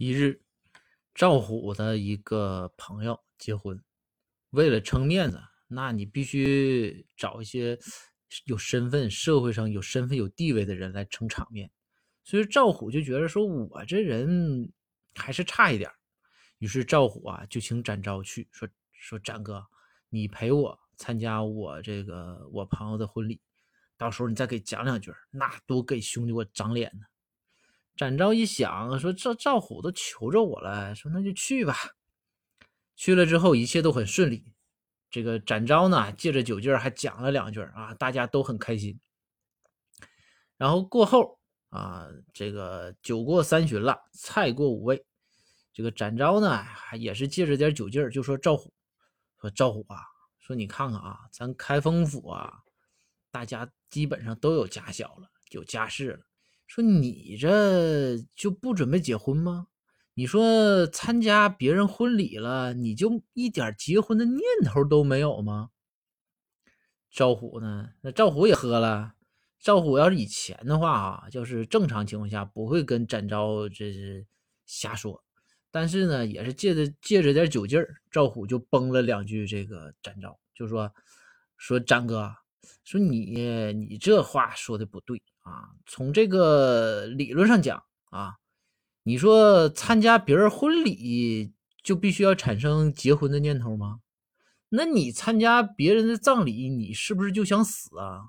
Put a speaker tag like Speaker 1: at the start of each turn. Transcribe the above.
Speaker 1: 一日，赵虎的一个朋友结婚，为了撑面子，那你必须找一些有身份、社会上有身份、有地位的人来撑场面。所以赵虎就觉得说，我这人还是差一点于是赵虎啊就请展昭去，说说展哥，你陪我参加我这个我朋友的婚礼，到时候你再给讲两句，那多给兄弟我长脸呢。展昭一想，说赵赵虎都求着我了，说那就去吧。去了之后，一切都很顺利。这个展昭呢，借着酒劲儿还讲了两句啊，大家都很开心。然后过后啊，这个酒过三巡了，菜过五味。这个展昭呢，也是借着点酒劲儿，就说赵虎，说赵虎啊，说你看看啊，咱开封府啊，大家基本上都有家小了，有家室了。说你这就不准备结婚吗？你说参加别人婚礼了，你就一点结婚的念头都没有吗？赵虎呢？那赵虎也喝了。赵虎要是以前的话啊，就是正常情况下不会跟展昭这是瞎说，但是呢，也是借着借着点酒劲儿，赵虎就崩了两句。这个展昭就说说展哥，说你你这话说的不对。啊，从这个理论上讲啊，你说参加别人婚礼就必须要产生结婚的念头吗？那你参加别人的葬礼，你是不是就想死啊？